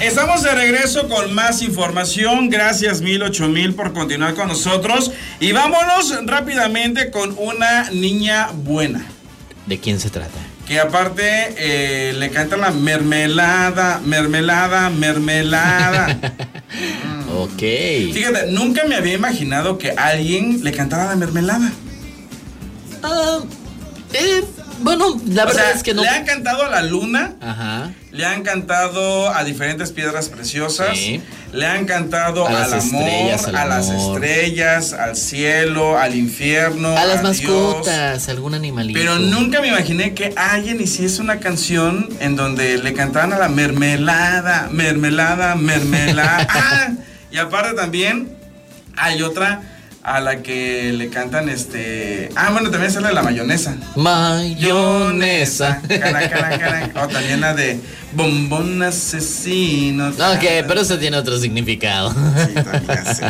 Estamos de regreso con más información. Gracias mil, ocho mil por continuar con nosotros. Y vámonos rápidamente con una niña buena. ¿De quién se trata? Que aparte eh, le canta la mermelada, mermelada, mermelada. Ok. Fíjate, nunca me había imaginado que alguien le cantara la mermelada. Ah, eh, bueno, la O verdad sea, es que no. Le han cantado a la luna, Ajá. le han cantado a diferentes piedras preciosas, Sí. le han cantado A al amor, al a las estrellas, al cielo, al infierno, A las a Dios. mascotas, algún animalito. Pero nunca me imaginé que alguien hiciese una canción en donde le cantaban a la mermelada, mermelada, mermelada. ah, y aparte también hay otra a la que le cantan este. Ah, bueno, también sale la mayonesa. Mayonesa. O también la de bombón asesino. Ok, pero eso tiene otro significado. Sí, también, sí.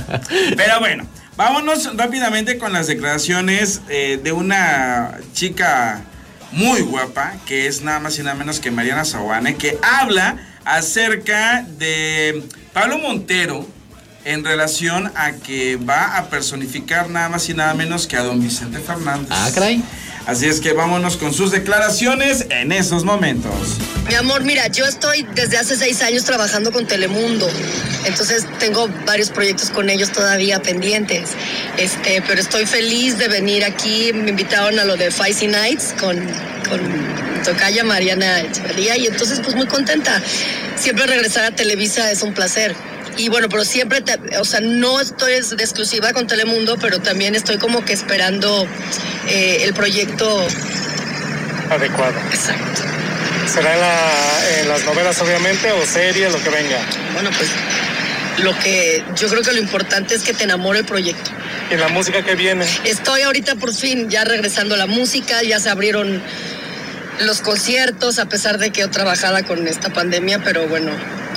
Pero bueno, vámonos rápidamente con las declaraciones eh, de una chica muy guapa, que es nada más y nada menos que Mariana Sawane, que habla acerca de Pablo Montero en relación a que va a personificar nada más y nada menos que a don Vicente Fernández. Ah, caray. Así es que vámonos con sus declaraciones en esos momentos. Mi amor, mira, yo estoy desde hace seis años trabajando con Telemundo, entonces tengo varios proyectos con ellos todavía pendientes, este, pero estoy feliz de venir aquí, me invitaron a lo de Feisty Nights con, con tocaya Mariana Echeverría y entonces pues muy contenta. Siempre regresar a Televisa es un placer. Y bueno, pero siempre, te- o sea, no estoy es- de exclusiva con Telemundo, pero también estoy como que esperando eh, el proyecto adecuado. exacto. ¿Será en, la- en las novelas, obviamente, o series, lo que venga? Bueno, pues lo que yo creo que lo importante es que te enamore el proyecto. ¿Y la música que viene? Estoy ahorita por fin ya regresando a la música, ya se abrieron los conciertos, a pesar de que yo trabajaba con esta pandemia, pero bueno,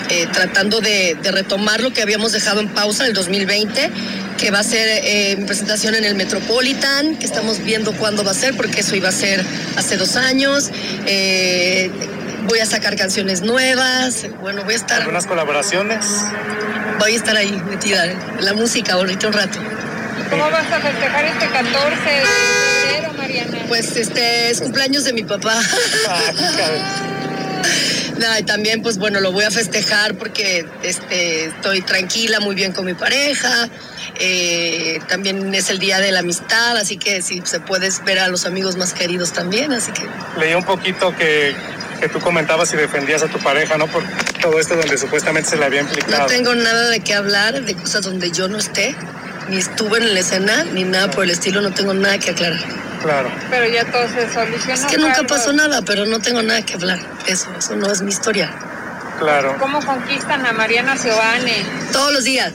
eh, tratando de, de retomar lo que habíamos dejado en pausa en el 2020, que va a ser eh, mi presentación en el Metropolitan, que estamos viendo cuándo va a ser, porque eso iba a ser hace dos años. Eh, voy a sacar canciones nuevas, bueno, voy a estar... ¿Algunas colaboraciones? Voy a estar ahí metida en la música ahorita un rato. ¿Cómo vas a festejar este 14 de febrero, Mariana? Pues este es cumpleaños de mi papá. Ah, No, y también pues bueno, lo voy a festejar porque este estoy tranquila, muy bien con mi pareja. Eh, también es el día de la amistad, así que si se puedes ver a los amigos más queridos también, así que Leí un poquito que, que tú comentabas y defendías a tu pareja, ¿no? Por todo esto donde supuestamente se le había no implicado. tengo nada de qué hablar de cosas donde yo no esté, ni estuve en la escena, ni nada por el estilo, no tengo nada que aclarar. Claro. Pero ya todo se solucionó. Es que nunca pasó nada, pero no tengo nada que hablar. Eso, eso no es mi historia. Claro. ¿Cómo conquistan a Mariana Giovanni? Todos los días.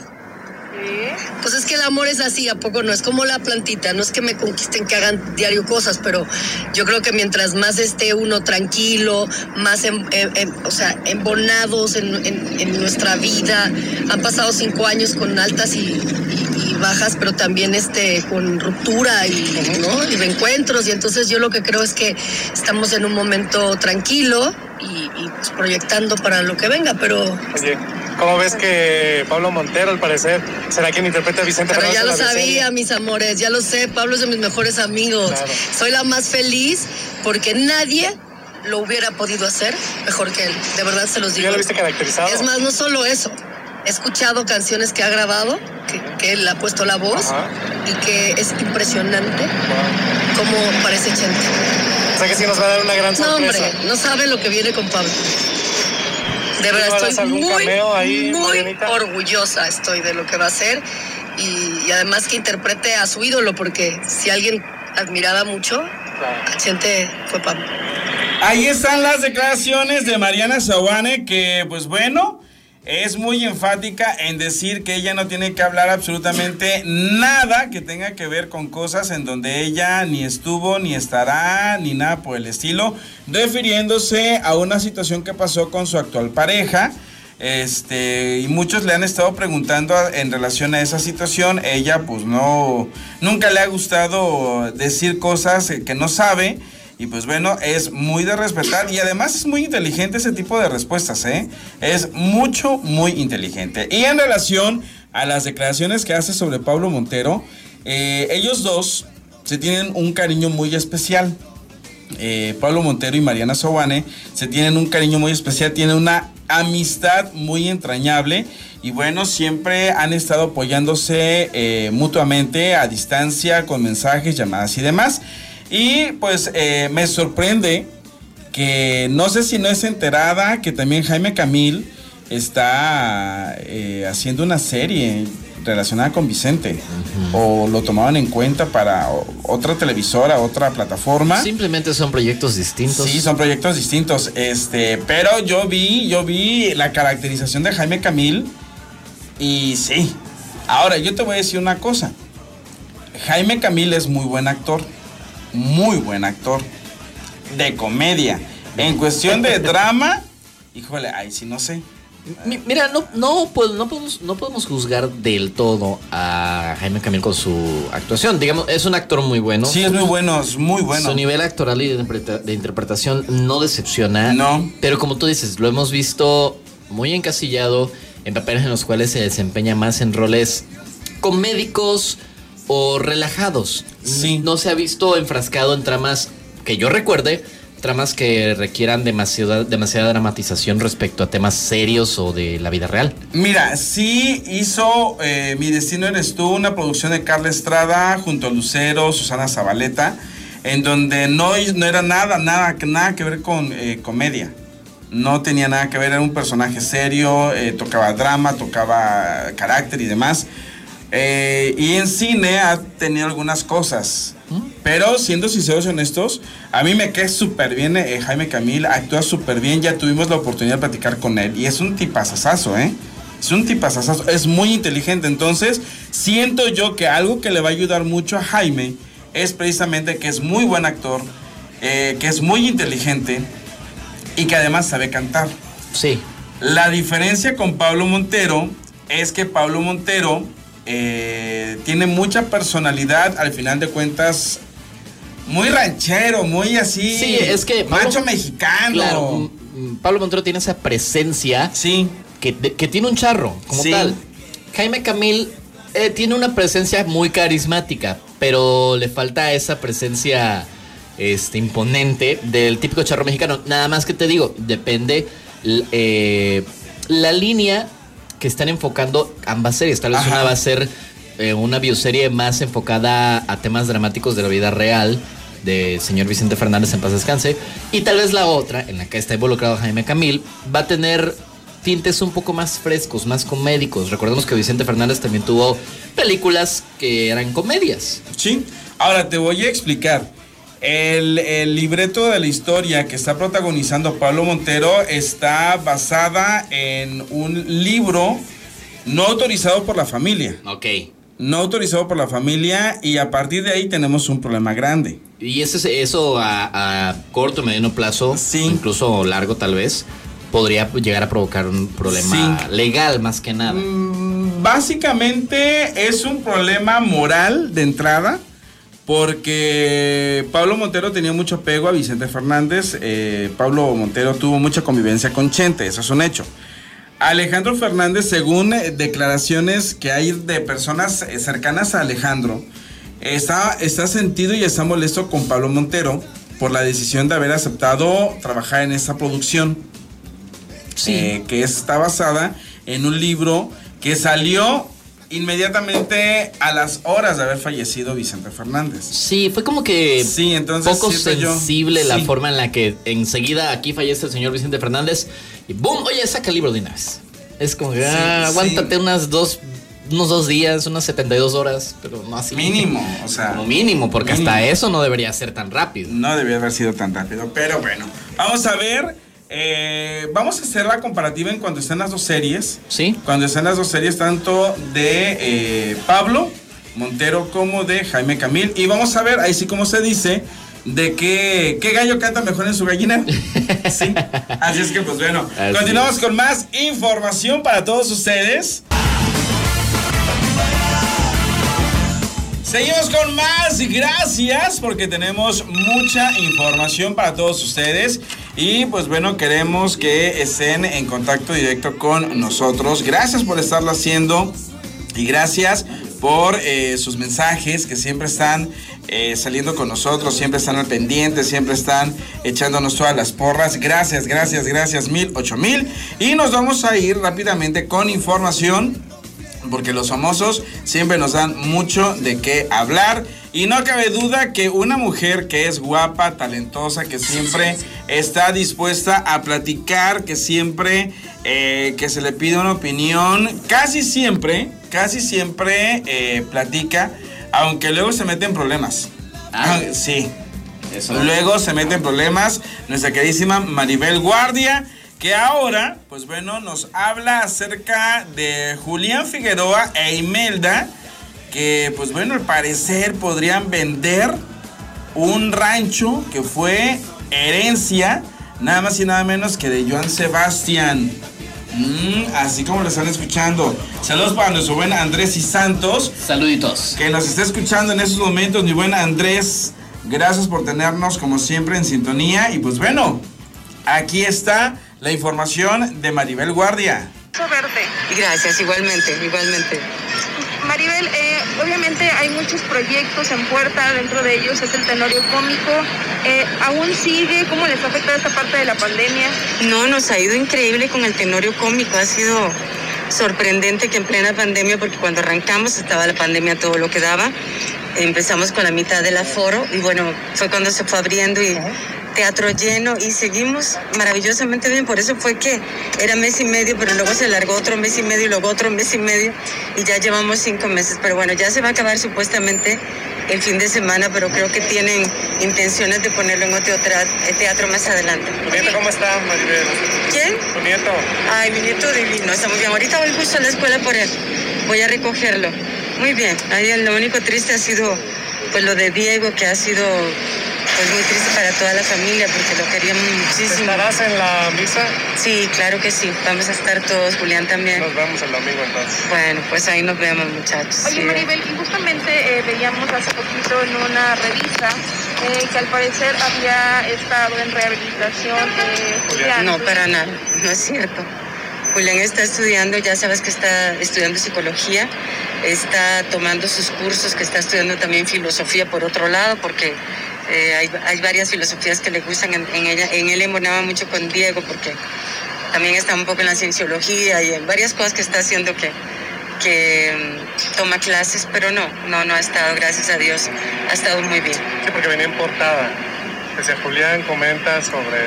¿Sí? Pues es que el amor es así, ¿a poco no? Es como la plantita, no es que me conquisten, que hagan diario cosas, pero yo creo que mientras más esté uno tranquilo, más, em- em- em- o sea, embonados en, en- en nuestra vida, han pasado cinco años con altas y, y- bajas, pero también este, con ruptura y, ¿no? y reencuentros, y entonces yo lo que creo es que estamos en un momento tranquilo y, y, pues, proyectando para lo que venga, pero Oye, ¿cómo ves que Pablo Montero, al parecer, será quien interpreta a Vicente Pero ya lo sabía, mis amores, ya lo sé. Pablo es de mis mejores amigos. Claro. Soy la más feliz porque nadie lo hubiera podido hacer mejor que él. De verdad se los ¿Tú digo. ya lo viste caracterizado? Es más, no solo eso. He escuchado canciones que ha grabado, que, que él ha puesto la voz Ajá. y que es impresionante Wow. cómo parece gente. O sea que sí nos va a dar una gran No, sorpresa. hombre, no sabe lo que viene con Pablo. De verdad, ¿Tú harás estoy muy, cameo ahí, muy Marianita? orgullosa estoy de lo que va a hacer y, y además que interprete a su ídolo, porque si alguien admiraba mucho, Claro. Chente fue Pablo. Ahí están las declaraciones de Mariana Sawane, que pues bueno, es muy enfática en decir que ella no tiene que hablar absolutamente nada que tenga que ver con cosas en donde ella ni estuvo, ni estará, ni nada por el estilo, refiriéndose a una situación que pasó con su actual pareja. Este, y muchos le han estado preguntando en relación a esa situación. Ella, pues no, nunca le ha gustado decir cosas que no sabe. Y pues bueno, es muy de respetar y además es muy inteligente ese tipo de respuestas, ¿eh? Es mucho, muy inteligente. Y en relación a las declaraciones que hace sobre Pablo Montero, eh, ellos dos se tienen un cariño muy especial. Eh, Pablo Montero y Mariana Sobane se tienen un cariño muy especial, tienen una amistad muy entrañable y bueno, siempre han estado apoyándose eh, mutuamente a distancia con mensajes, llamadas y demás. Y pues eh, me sorprende que no sé si no es enterada que también Jaime Camil está eh, haciendo una serie relacionada con Vicente o lo tomaban en cuenta para otra televisora, otra plataforma. Simplemente son proyectos distintos. Sí, son proyectos distintos. Este, pero yo vi, yo vi la caracterización de Jaime Camil y sí. Ahora, yo te voy a decir una cosa. Jaime Camil es muy buen actor. Muy buen actor. De comedia. En cuestión de drama, híjole, ahí sí no sé. Mi- Mira, no, no, pues, no, podemos, no podemos juzgar del todo a Jaime Camil con su actuación. Digamos, es un actor muy bueno. Sí, es muy bueno, es muy bueno. Su nivel actoral y de, interpreta- de interpretación no decepciona. No. Pero como tú dices, lo hemos visto muy encasillado en papeles en los cuales se desempeña más en roles comédicos o relajados. Sí. No se ha visto enfrascado en tramas que yo recuerde, tramas que requieran demasiada, demasiada dramatización respecto a temas serios o de la vida real. Mira, sí hizo eh, Mi Destino Eres Tú, una producción de Carla Estrada junto a Lucero, Susana Zabaleta, en donde no, no era nada, nada, nada que ver con eh, comedia. No tenía nada que ver, era un personaje serio, eh, tocaba drama, tocaba carácter y demás. Eh, y en cine ha tenido algunas cosas. Pero siendo sinceros y honestos, a mí me cae súper bien eh, Jaime Camil, actúa súper bien, ya tuvimos la oportunidad de platicar con él y es un tipazazazo, ¿eh? Es un tipazazazo, es muy inteligente, entonces siento yo que algo que le va a ayudar mucho a Jaime es precisamente que es muy buen actor, eh, que es muy inteligente y que además sabe cantar. Sí. La diferencia con Pablo Montero es que Pablo Montero eh, tiene mucha personalidad, al final de cuentas, muy ranchero, muy así. Sí, es que Pablo- Macho mexicano. Claro, mm, Pablo Montero tiene esa presencia Sí, que, que tiene un charro, como Sí. tal. Jaime Camil eh, tiene una presencia muy carismática, pero le falta esa presencia este, imponente del típico charro mexicano. Nada más que te digo, depende eh, la línea que están enfocando ambas series. Tal vez Ajá. una va a ser eh, una bioserie más enfocada a temas dramáticos de la vida real de señor Vicente Fernández en paz descanse y tal vez la otra en la que está involucrado Jaime Camil va a tener tintes un poco más frescos, más comédicos. Recordemos que Vicente Fernández también tuvo películas que eran comedias. sí. Ahora te voy a explicar. El, el libreto de la historia que está protagonizando Pablo Montero está basada en un libro no autorizado por la familia. Ok. No autorizado por la familia y a partir de ahí tenemos un problema grande. Y ese, eso a, a corto, mediano plazo, Sí. incluso largo tal vez, podría llegar a provocar un problema Sí. legal más que nada. Mm, Básicamente es un problema moral de entrada, porque Pablo Montero tenía mucho apego a Vicente Fernández. eh, Pablo Montero tuvo mucha convivencia con Chente, eso es un hecho. Alejandro Fernández, según eh, declaraciones que hay de personas eh, cercanas a Alejandro, está, está sentido y está molesto con Pablo Montero por la decisión de haber aceptado trabajar en esa producción eh, que está basada en un libro que salió inmediatamente a las horas de haber fallecido Vicente Fernández. Sí, fue como que Sí, entonces poco yo- sensible la sí. forma en la que enseguida aquí fallece el señor Vicente Fernández y ¡boom! Oye, saca el libro de una vez. Es como que, Sí, ah, sí. aguántate unas dos, unos dos días, unas 72 horas, pero no así. Mínimo, o sea. Como mínimo, porque hasta eso no debería ser tan rápido. No debió haber sido tan rápido, pero bueno. Vamos a ver, eh, vamos a hacer la comparativa en cuanto estén las dos series. ¿Sí? Cuando estén las dos series, tanto de eh, Pablo Montero como de Jaime Camil. Y vamos a ver, ahí sí como se dice, de qué, qué gallo canta mejor en su gallinero. Sí. Así es que, pues bueno, Así continuamos es. con más información para todos ustedes. Seguimos con más. Gracias porque tenemos mucha información para todos ustedes. Y pues bueno, queremos que estén en contacto directo con nosotros. Gracias por estarlo haciendo. Y gracias por eh, sus mensajes que siempre están eh, saliendo con nosotros, siempre están al pendiente, siempre están echándonos todas las porras. Gracias, gracias, gracias, mil, ocho mil. Y nos vamos a ir rápidamente con información porque los famosos siempre nos dan mucho de qué hablar. Y no cabe duda que una mujer que es guapa, talentosa, que siempre está dispuesta a platicar, que siempre eh, que se le pide una opinión, casi siempre, casi siempre eh, platica, aunque luego se mete en problemas. Ah. Ah, sí. Luego se mete en problemas nuestra queridísima Maribel Guardia que ahora, pues bueno, nos habla acerca de Julián Figueroa e Imelda, que pues bueno, al parecer podrían vender un rancho que fue herencia, nada más y nada menos que de Joan Sebastián. Mm, así como lo están escuchando. Saludos para nuestro buen Andrés y Santos, Saluditos. que nos está escuchando en estos momentos, mi buen Andrés. Gracias por tenernos como siempre en sintonía. Y pues bueno, aquí está la información de Maribel Guardia. Verde. Gracias, igualmente, igualmente. Maribel, eh, obviamente hay muchos proyectos en puerta, dentro de ellos es el tenorio cómico. Eh, ¿Aún sigue? ¿Cómo les ha afectado esta parte de la pandemia? No, nos ha ido increíble con el tenorio cómico. Ha sido sorprendente que en plena pandemia, porque cuando arrancamos estaba la pandemia todo lo que daba. Empezamos con la mitad del aforo y bueno, fue cuando se fue abriendo y teatro lleno y seguimos maravillosamente bien. Por eso fue que era mes y medio, pero luego se alargó otro mes y medio y luego otro mes y medio y ya llevamos cinco meses. Pero bueno, ya se va a acabar supuestamente el fin de semana, pero creo que tienen intenciones de ponerlo en otro teatro más adelante. ¿Tu nieto cómo está, Maribel? ¿Quién? ¿Tu nieto? Ay, mi nieto divino, está muy bien. Ahorita voy justo a la escuela por él. Voy a recogerlo. Muy bien. Ahí lo único triste ha sido pues lo de Diego, que ha sido pues muy triste para toda la familia porque lo queríamos muchísimo. ¿Estarás en la misa? Sí, claro que sí. Vamos a estar todos, Julián también. Nos vemos el domingo entonces. Bueno, pues ahí nos vemos, muchachos. Oye, Sí. Maribel, y justamente eh, veíamos hace poquito en una revista eh, que al parecer había estado en rehabilitación eh, Julián. No, para nada, no es cierto. Julián está estudiando, ya sabes que está estudiando psicología, está tomando sus cursos, que está estudiando también filosofía por otro lado, porque eh, hay, hay varias filosofías que le gustan. En, en ella, en él embonaba mucho con Diego, porque también está un poco en la cienciología y en varias cosas que está haciendo que, que mm, toma clases, pero no, no, no ha estado, gracias a Dios, ha estado muy bien. Sí, porque venía en portada. Decía Julián comenta sobre.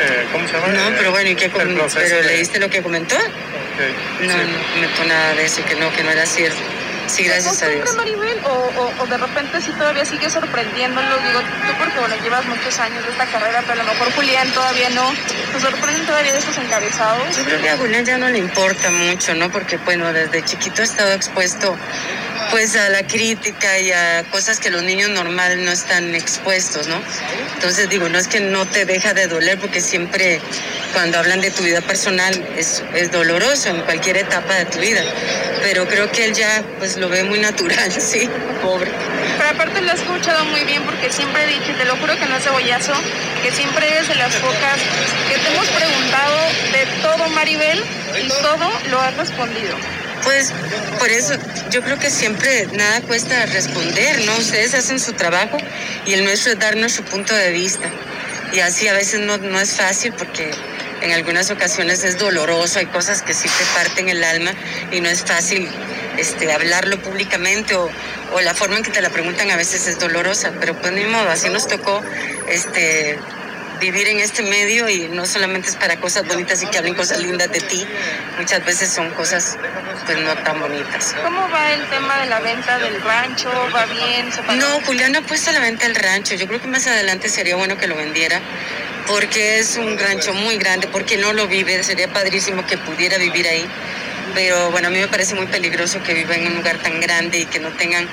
eh, ¿Cómo se llama? No, pero bueno, ¿y qué ¿Pero de- leíste lo que comentó? No, sí. no comentó nada de eso, que no, que no era cierto. Sí, gracias a ¿Es Dios. Maribel, o, o- o de repente sí todavía sigue sorprendiéndolo? Digo, tú porque bueno, llevas muchos años de esta carrera, pero a lo mejor Julián todavía no. ¿Te sorprenden todavía de estos encabezados? Yo creo que a Julián ya no le importa mucho, ¿no? Porque, bueno, desde chiquito ha estado expuesto pues a la crítica y a cosas que los niños normales no están expuestos, ¿no? Entonces digo, no es que no te deja de doler porque siempre cuando hablan de tu vida personal es, es doloroso en cualquier etapa de tu vida, pero creo que él ya pues lo ve muy natural, sí, pobre. Pero aparte lo he escuchado muy bien porque siempre he dicho, y te lo juro que no es cebollazo, que siempre eres de las pocas que te hemos preguntado de todo, Maribel, y todo lo has respondido. Pues por eso yo creo que siempre nada cuesta responder, ¿no? Ustedes hacen su trabajo y el nuestro es dar nuestro punto de vista. Y así a veces no, no es fácil porque en algunas ocasiones es doloroso, hay cosas que sí te parten el alma y no es fácil este, hablarlo públicamente o, o la forma en que te la preguntan a veces es dolorosa, pero pues ni modo, así nos tocó este, vivir en este medio y no solamente es para cosas bonitas y que hablen cosas lindas de ti, muchas veces son cosas pues no tan bonitas. ¿Cómo va el tema de la venta del rancho? ¿Va bien? ¿Se? No, Julián no ha puesto a la venta el rancho. Yo creo que más adelante sería bueno que lo vendiera porque es un rancho muy grande, porque no lo vive. Sería padrísimo que pudiera vivir ahí. Pero bueno, a mí me parece muy peligroso que viva en un lugar tan grande y que no tengan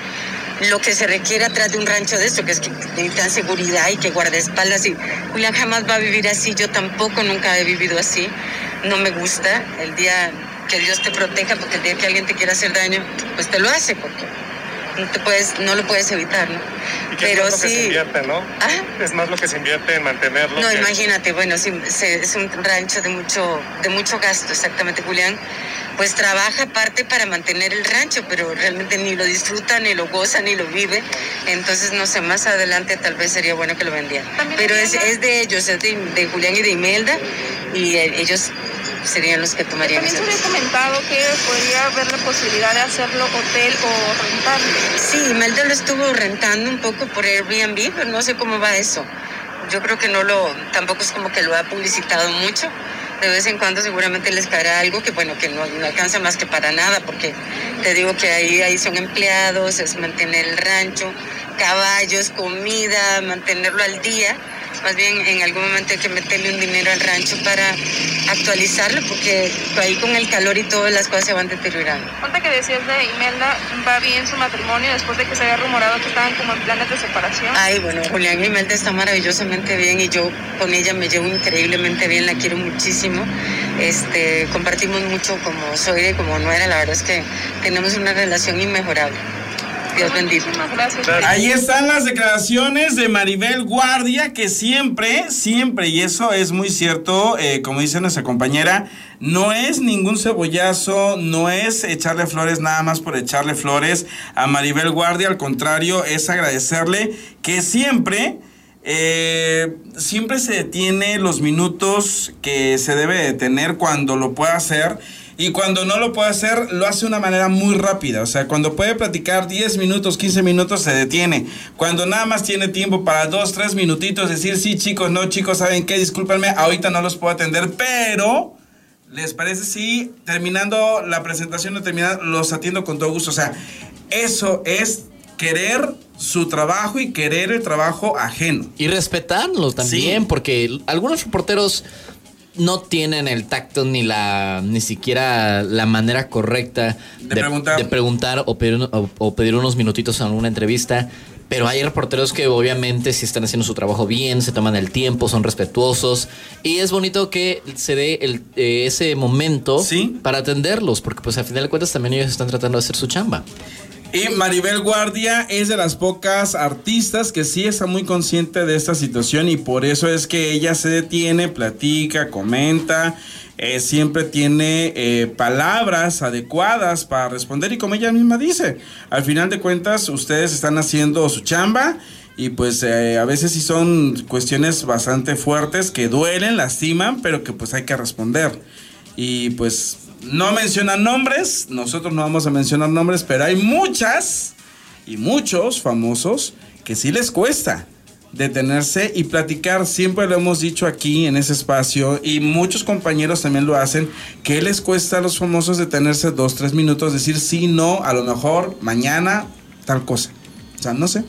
lo que se requiere atrás de un rancho de esto, que es que necesitan seguridad y que guardaespaldas. Y Julián jamás va a vivir así. Yo tampoco nunca he vivido así. No me gusta. El día que Dios te proteja, porque el día que alguien te quiera hacer daño, pues te lo hace, porque no te puedes, no lo puedes evitar, ¿no? ¿Y qué Pero es más lo que se sí. invierte, no? ¿Ah? Es más lo que se invierte en mantenerlo. No, que- imagínate, bueno, sí, se- es un rancho de mucho, de mucho gasto, exactamente, Julián. Pues trabaja aparte para mantener el rancho, pero realmente ni lo disfruta, ni lo goza, ni lo vive. Entonces, no sé, más adelante tal vez sería bueno que lo vendieran. Pero es de ellos, es de, de Julián y de Imelda, y eh, ellos serían los que tomarían También se había comentado que podría haber la posibilidad de hacerlo hotel o rentarlo. Sí, Imelda lo estuvo rentando un poco por Airbnb, pero no sé cómo va eso. Yo creo que no lo, tampoco es como que lo ha publicitado mucho. De vez en cuando seguramente les caerá algo que bueno, que no, no alcanza más que para nada, porque te digo que ahí, ahí son empleados, es mantener el rancho, caballos, comida, mantenerlo al día. Más bien en algún momento hay que meterle un dinero al rancho para actualizarlo, porque ahí con el calor y todo las cosas se van deteriorando. Ahorita que decías de Imelda, va bien su matrimonio después de que se había rumorado que estaban como en planes de separación. Ay, bueno, Julián y Imelda está maravillosamente bien y yo con ella me llevo increíblemente bien, la quiero muchísimo. Este, compartimos mucho como soy y como nuera, la verdad es que tenemos una relación inmejorable. Dios gracias. Ahí están las declaraciones de Maribel Guardia, que siempre, siempre, y eso es muy cierto, eh, como dice nuestra compañera, no es ningún cebollazo, no es echarle flores nada más por echarle flores a Maribel Guardia, al contrario, es agradecerle que siempre... eh, siempre se detiene los minutos que se debe de tener cuando lo puede hacer y cuando no lo puede hacer, lo hace de una manera muy rápida. O sea, cuando puede platicar 10 minutos, 15 minutos, se detiene. Cuando nada más tiene tiempo para 2, 3 minutitos, decir, sí, chicos, no, chicos, ¿saben qué? Discúlpenme, ahorita no los puedo atender, pero... ¿Les parece si terminando la presentación terminar, los atiendo con todo gusto? O sea, eso es querer su trabajo y querer el trabajo ajeno. Y respetarlo también, Sí. porque algunos reporteros no tienen el tacto ni la ni siquiera la manera correcta De preguntar. de preguntar o pedir, o- o pedir unos minutitos en alguna entrevista. Pero hay reporteros que obviamente si están haciendo su trabajo bien, se toman el tiempo, son respetuosos. Y es bonito que se dé el- eh, ese momento Sí. para atenderlos, porque pues al final de cuentas también ellos están tratando de hacer su chamba. Y Maribel Guardia es de las pocas artistas que sí está muy consciente de esta situación y por eso es que ella se detiene, platica, comenta, eh, siempre tiene eh, palabras adecuadas para responder y como ella misma dice, al final de cuentas ustedes están haciendo su chamba y pues eh, a veces sí son cuestiones bastante fuertes que duelen, lastiman, pero que pues hay que responder. Y pues no mencionan nombres, nosotros no vamos a mencionar nombres, pero hay muchas y muchos famosos que sí les cuesta detenerse y platicar. Siempre lo hemos dicho aquí en ese espacio y muchos compañeros también lo hacen, que les cuesta a los famosos detenerse dos, tres minutos, decir sí, no, a lo mejor mañana, tal cosa. O sea, no sé.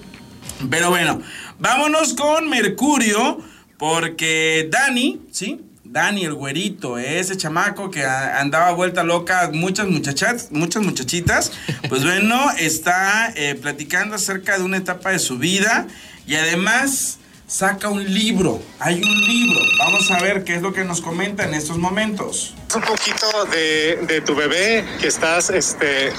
Pero bueno, vámonos con Mercurio, porque Dani, ¿sí? Dani, el güerito, ese chamaco que andaba vuelta loca, muchas muchachas, muchas muchachitas, pues bueno, está eh, platicando acerca de una etapa de su vida y además saca un libro, hay un libro, vamos a ver qué es lo que nos comenta en estos momentos. Un poquito de, de tu bebé que estás, este,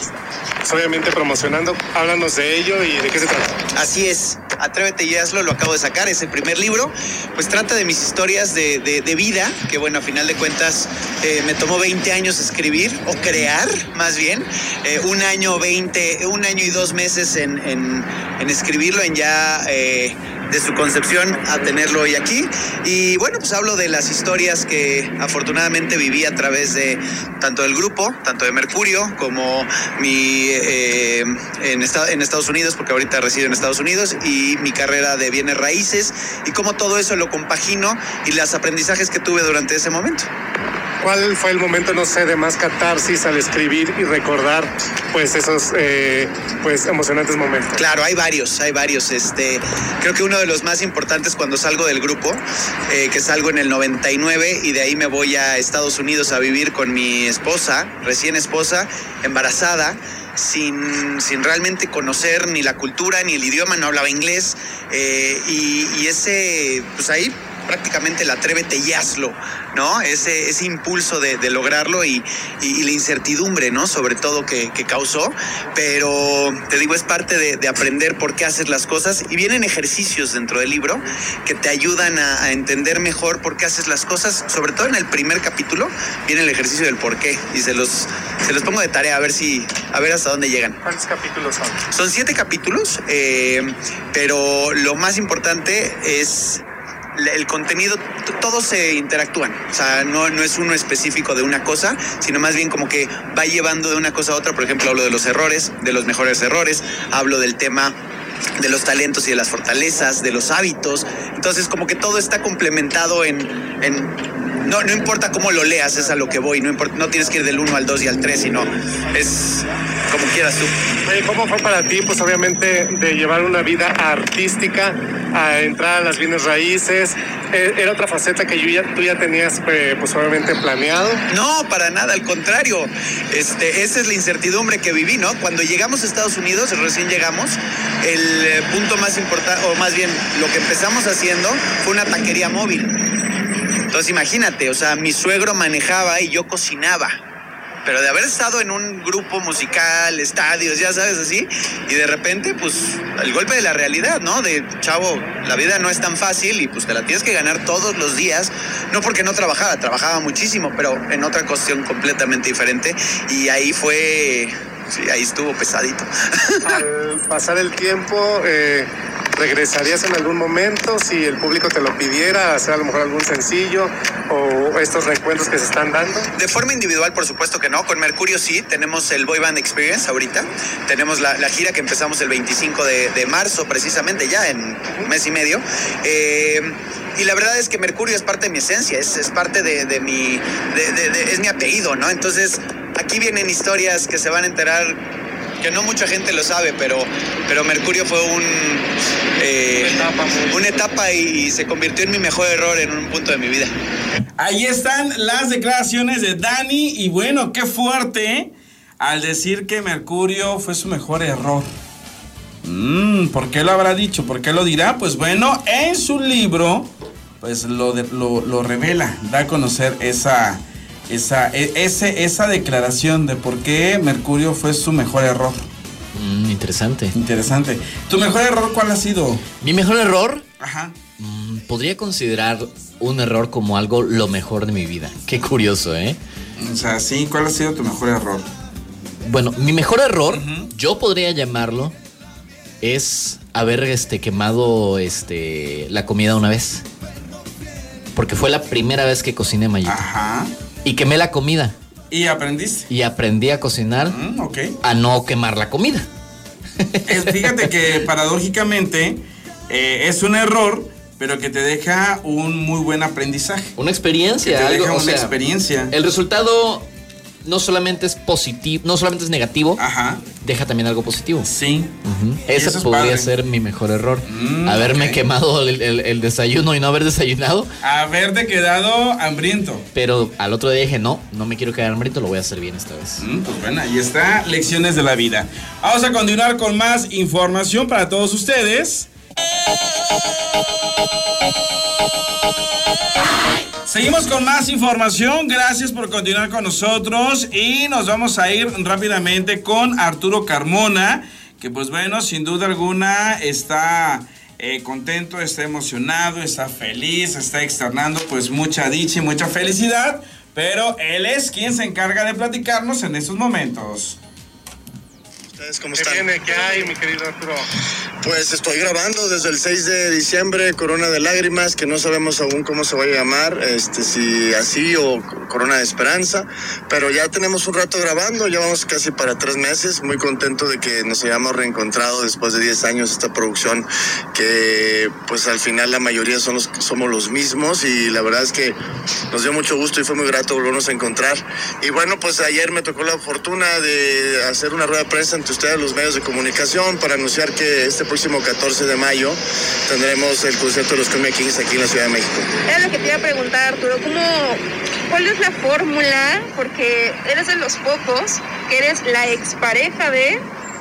obviamente promocionando. Háblanos de ello y de qué se trata. Así es, Atrévete y hazlo, lo acabo de sacar, es el primer libro, pues trata de mis historias de, de- de vida, que bueno, a final de cuentas eh, me tomó 20 años escribir, o crear más bien, Eh, un año 20, un año y dos meses en, en- en escribirlo, en ya eh, de su concepción a tenerlo hoy aquí. Y bueno, pues hablo de las historias que afortunadamente viví a través de tanto del grupo, tanto de Mercurio, como mi eh, en, en Estados Unidos, porque ahorita resido en Estados Unidos, y mi carrera de bienes raíces, y cómo todo eso lo compagino y los aprendizajes que tuve durante ese momento. ¿Cuál fue el momento, no sé, de más catarsis al escribir y recordar, pues, esos, eh, pues, emocionantes momentos? Claro, hay varios, hay varios. Este, creo que uno de los más importantes cuando salgo del grupo, eh, que salgo en el 99 y de ahí me voy a Estados Unidos a vivir con mi esposa, recién esposa, embarazada. Sin, sin realmente conocer ni la cultura ni el idioma, no hablaba inglés. eh, y, y ese, pues ahí prácticamente el atrévete y hazlo, ¿no? Ese, ese impulso de, de lograrlo y, y- y la incertidumbre, ¿no? Sobre todo que, que causó. Pero te digo, es parte de, de aprender por qué haces las cosas. Y vienen ejercicios dentro del libro que te ayudan a, a entender mejor por qué haces las cosas. Sobre todo en el primer capítulo viene el ejercicio del por qué. Y se los, se los pongo de tarea a ver si, a ver hasta dónde llegan. ¿Cuántos capítulos son? Son siete capítulos, eh, pero lo más importante es el contenido, todos se interactúan. O sea, no, no es uno específico de una cosa, sino más bien como que va llevando de una cosa a otra. Por ejemplo, hablo de los errores, de los mejores errores, hablo del tema de los talentos y de las fortalezas, de los hábitos. Entonces, como que todo está complementado en... en- no, no importa cómo lo leas, es a lo que voy. No, importa, no tienes que ir del 1 al 2 y al 3, sino es como quieras tú. ¿cómo fue para ti, pues obviamente, de llevar una vida artística a entrar a las bienes raíces? Eh, ¿Era otra faceta que yo ya- tú ya tenías, eh, pues obviamente, planeado? No, para nada, al contrario. Este, esa es la incertidumbre que viví, ¿no? Cuando llegamos a Estados Unidos, recién llegamos, el eh, punto más importante, o más bien lo que empezamos haciendo fue una taquería móvil. Entonces imagínate, o sea, mi suegro manejaba y yo cocinaba. Pero de haber estado en un grupo musical, estadios, ya sabes, así, y de repente, pues, el golpe de la realidad, ¿no? De, chavo, la vida no es tan fácil y pues te la tienes que ganar todos los días, no porque no trabajaba, trabajaba muchísimo, pero en otra cuestión completamente diferente, y ahí fue, sí, ahí estuvo pesadito. Al pasar el tiempo, eh, ¿regresarías en algún momento si el público te lo pidiera, hacer a lo mejor algún sencillo o estos reencuentros que se están dando? De forma individual, por supuesto que no. Con Mercurio sí, tenemos el Boy Band Experience ahorita. Tenemos la, la gira que empezamos el 25 de, de marzo, precisamente ya en un mes y medio. Eh, y la verdad es que Mercurio es parte de mi esencia, es, es parte de, de mi. de- de- de- es mi apellido, ¿no? Entonces, aquí vienen historias que se van a enterar. Que no mucha gente lo sabe, pero, pero Mercurio fue un, eh, Una etapa muy- una etapa y se convirtió en mi mejor error en un punto de mi vida. Ahí están las declaraciones de Dani y bueno, qué fuerte ¿eh? al decir que Mercurio fue su mejor error. Mm, ¿Por qué lo habrá dicho? ¿Por qué lo dirá? Pues bueno, en su libro, pues lo, de- lo, lo revela, da a conocer esa, esa, e- ese, esa declaración de por qué Mercurio fue su mejor error. Mm, interesante. Interesante. ¿Tu mejor error cuál ha sido? Mi mejor error Ajá. mm, podría considerar un error como algo lo mejor de mi vida. Qué curioso, ¿eh? O sea, sí, ¿cuál ha sido tu mejor error? Bueno, mi mejor error, yo podría llamarlo, es haber este, quemado este, la comida una vez. Porque fue la primera vez que cociné mayito. Ajá. Y quemé la comida. ¿Y aprendiste? Y aprendí a cocinar Mm, ok. a no quemar la comida. Es- fíjate que paradójicamente eh, es un error, pero que te deja un muy buen aprendizaje. Una experiencia. Que te algo, deja o una sea, experiencia. El resultado no solamente es positivo, no solamente es negativo, Ajá. deja también algo positivo. Sí. Ese es podría padre. ser mi mejor error. Mm, Haberme quemado el, el- el desayuno y no haber desayunado. Haberte quedado hambriento. Pero al otro día dije, no, no me quiero quedar hambriento, lo voy a hacer bien esta vez. Mm, pues bueno, ahí está, lecciones de la vida. Vamos a continuar con más información para todos ustedes. Seguimos con más información, gracias por continuar con nosotros. Y nos vamos a ir rápidamente con Arturo Carmona, que pues bueno, sin duda alguna está eh, contento, está emocionado, está feliz, está externando pues mucha dicha y mucha felicidad, pero él es quien se encarga de platicarnos en estos momentos. ¿Ustedes cómo ¿Qué están? viene? ¿Qué hay, mi querido Arturo? Pues estoy grabando desde el 6 de diciembre Corona de Lágrimas, que no sabemos aún cómo se va a llamar, este, si así o Corona de Esperanza, pero ya tenemos un rato grabando, ya vamos casi para tres meses, muy contento de que nos hayamos reencontrado después de 10 años esta producción, que pues al final la mayoría son los, somos los mismos y la verdad es que nos dio mucho gusto y fue muy grato volvernos a encontrar. Y bueno, pues ayer me tocó la fortuna de hacer una rueda de prensa ante ustedes, los medios de comunicación, para anunciar que este próximo 14 de mayo tendremos el concierto de los Cumbia Kings aquí en la Ciudad de México. Era lo que te iba a preguntar, Arturo, ¿cómo, ¿cuál es la fórmula? Porque eres de los pocos que eres la expareja de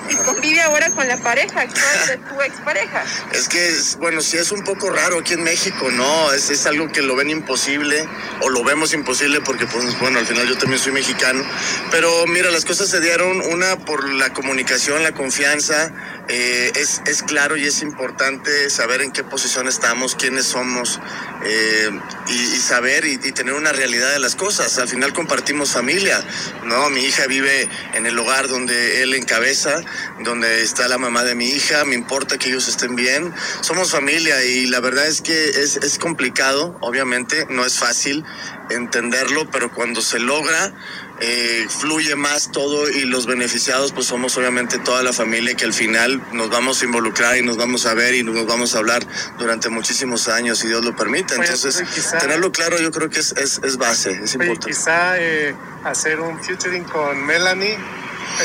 y convive ahora con la pareja actual de tu expareja. Es que, es- bueno, sí es un poco raro aquí en México, ¿no? Es, es algo que lo ven imposible o lo vemos imposible porque, pues, bueno, al final yo también soy mexicano. Pero mira, las cosas se dieron, una por la comunicación, la confianza. eh, es, es claro y es importante saber en qué posición estamos, quiénes somos eh, y, saber y, y tener una realidad de las cosas. Al final compartimos familia, ¿no? Mi hija vive en el hogar donde él encabeza, donde está la mamá de mi hija, me importa que ellos estén bien. Somos familia y la verdad es que es, es complicado, obviamente, no es fácil entenderlo, pero cuando se logra, eh, fluye más todo y los beneficiados pues somos obviamente toda la familia que al final nos vamos a involucrar y nos vamos a ver y nos vamos a hablar durante muchísimos años si Dios lo permite. Oye, Entonces, quizá- tenerlo claro yo creo que es, es, es base, es Oye, importante. quizá eh, hacer un featuring con Melanie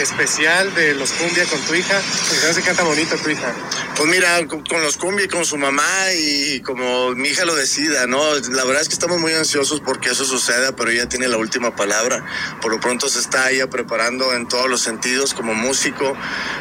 especial de los cumbia con tu hija, se canta bonito tu hija. Pues mira, con los cumbia y con su mamá y como mi hija lo decida, ¿no? La verdad es que estamos muy ansiosos porque eso suceda, pero ella tiene la última palabra. Por lo pronto se está ella preparando en todos los sentidos, como músico,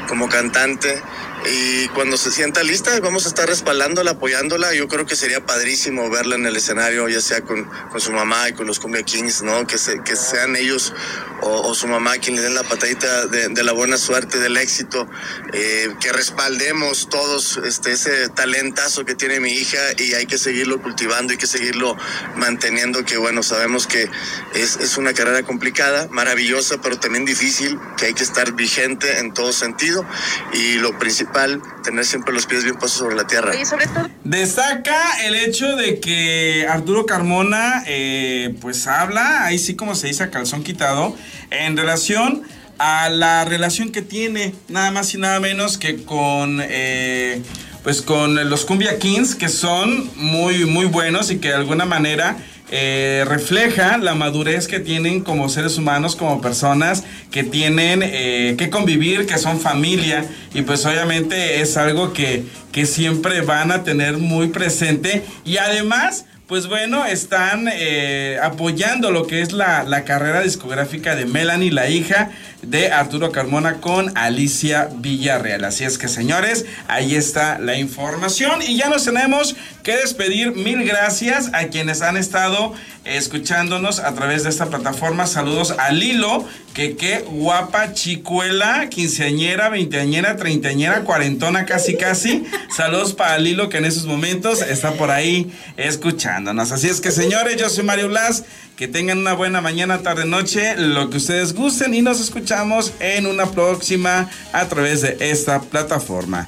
como cantante. Y cuando se sienta lista, vamos a estar respaldándola, apoyándola. Yo creo que sería padrísimo verla en el escenario, ya sea con, con su mamá y con los Cumbia Kings, ¿no? Que, se- que sean ellos o, su mamá quien le den la patadita de, la buena suerte, del éxito. eh, que respaldemos todos este, ese talentazo que tiene mi hija y hay que seguirlo cultivando, hay que seguirlo manteniendo, que bueno, sabemos que es, es una carrera complicada, maravillosa, pero también difícil, que hay que estar vigente en todo sentido y lo principal, tener siempre los pies bien puestos sobre la tierra. Y sobre todo Destaca el hecho de que Arturo Carmona, eh, pues habla, ahí sí como se dice a calzón quitado, en relación a la relación que tiene nada más y nada menos que con, eh, pues con los Cumbia Kings, que son muy, muy buenos y que de alguna manera eh, refleja la madurez que tienen como seres humanos, como personas que tienen eh, que convivir, que son familia. Y pues obviamente es algo que, que siempre van a tener muy presente. Y además pues bueno, están eh, apoyando lo que es la, la carrera discográfica de Melanie, la hija de Arturo Carmona con Alicia Villarreal. Así es que señores, ahí está la información y ya nos tenemos que despedir. Mil gracias a quienes han estado escuchándonos a través de esta plataforma. Saludos a Lilo, que qué guapa chicuela, quinceañera, veinteañera, treintañera, cuarentona, casi casi. Saludos para Lilo, que en esos momentos está por ahí escuchándonos. Así es que señores, yo soy Mario Blas. Que tengan una buena mañana, tarde, noche, lo que ustedes gusten y nos escuchamos en una próxima a través de esta plataforma.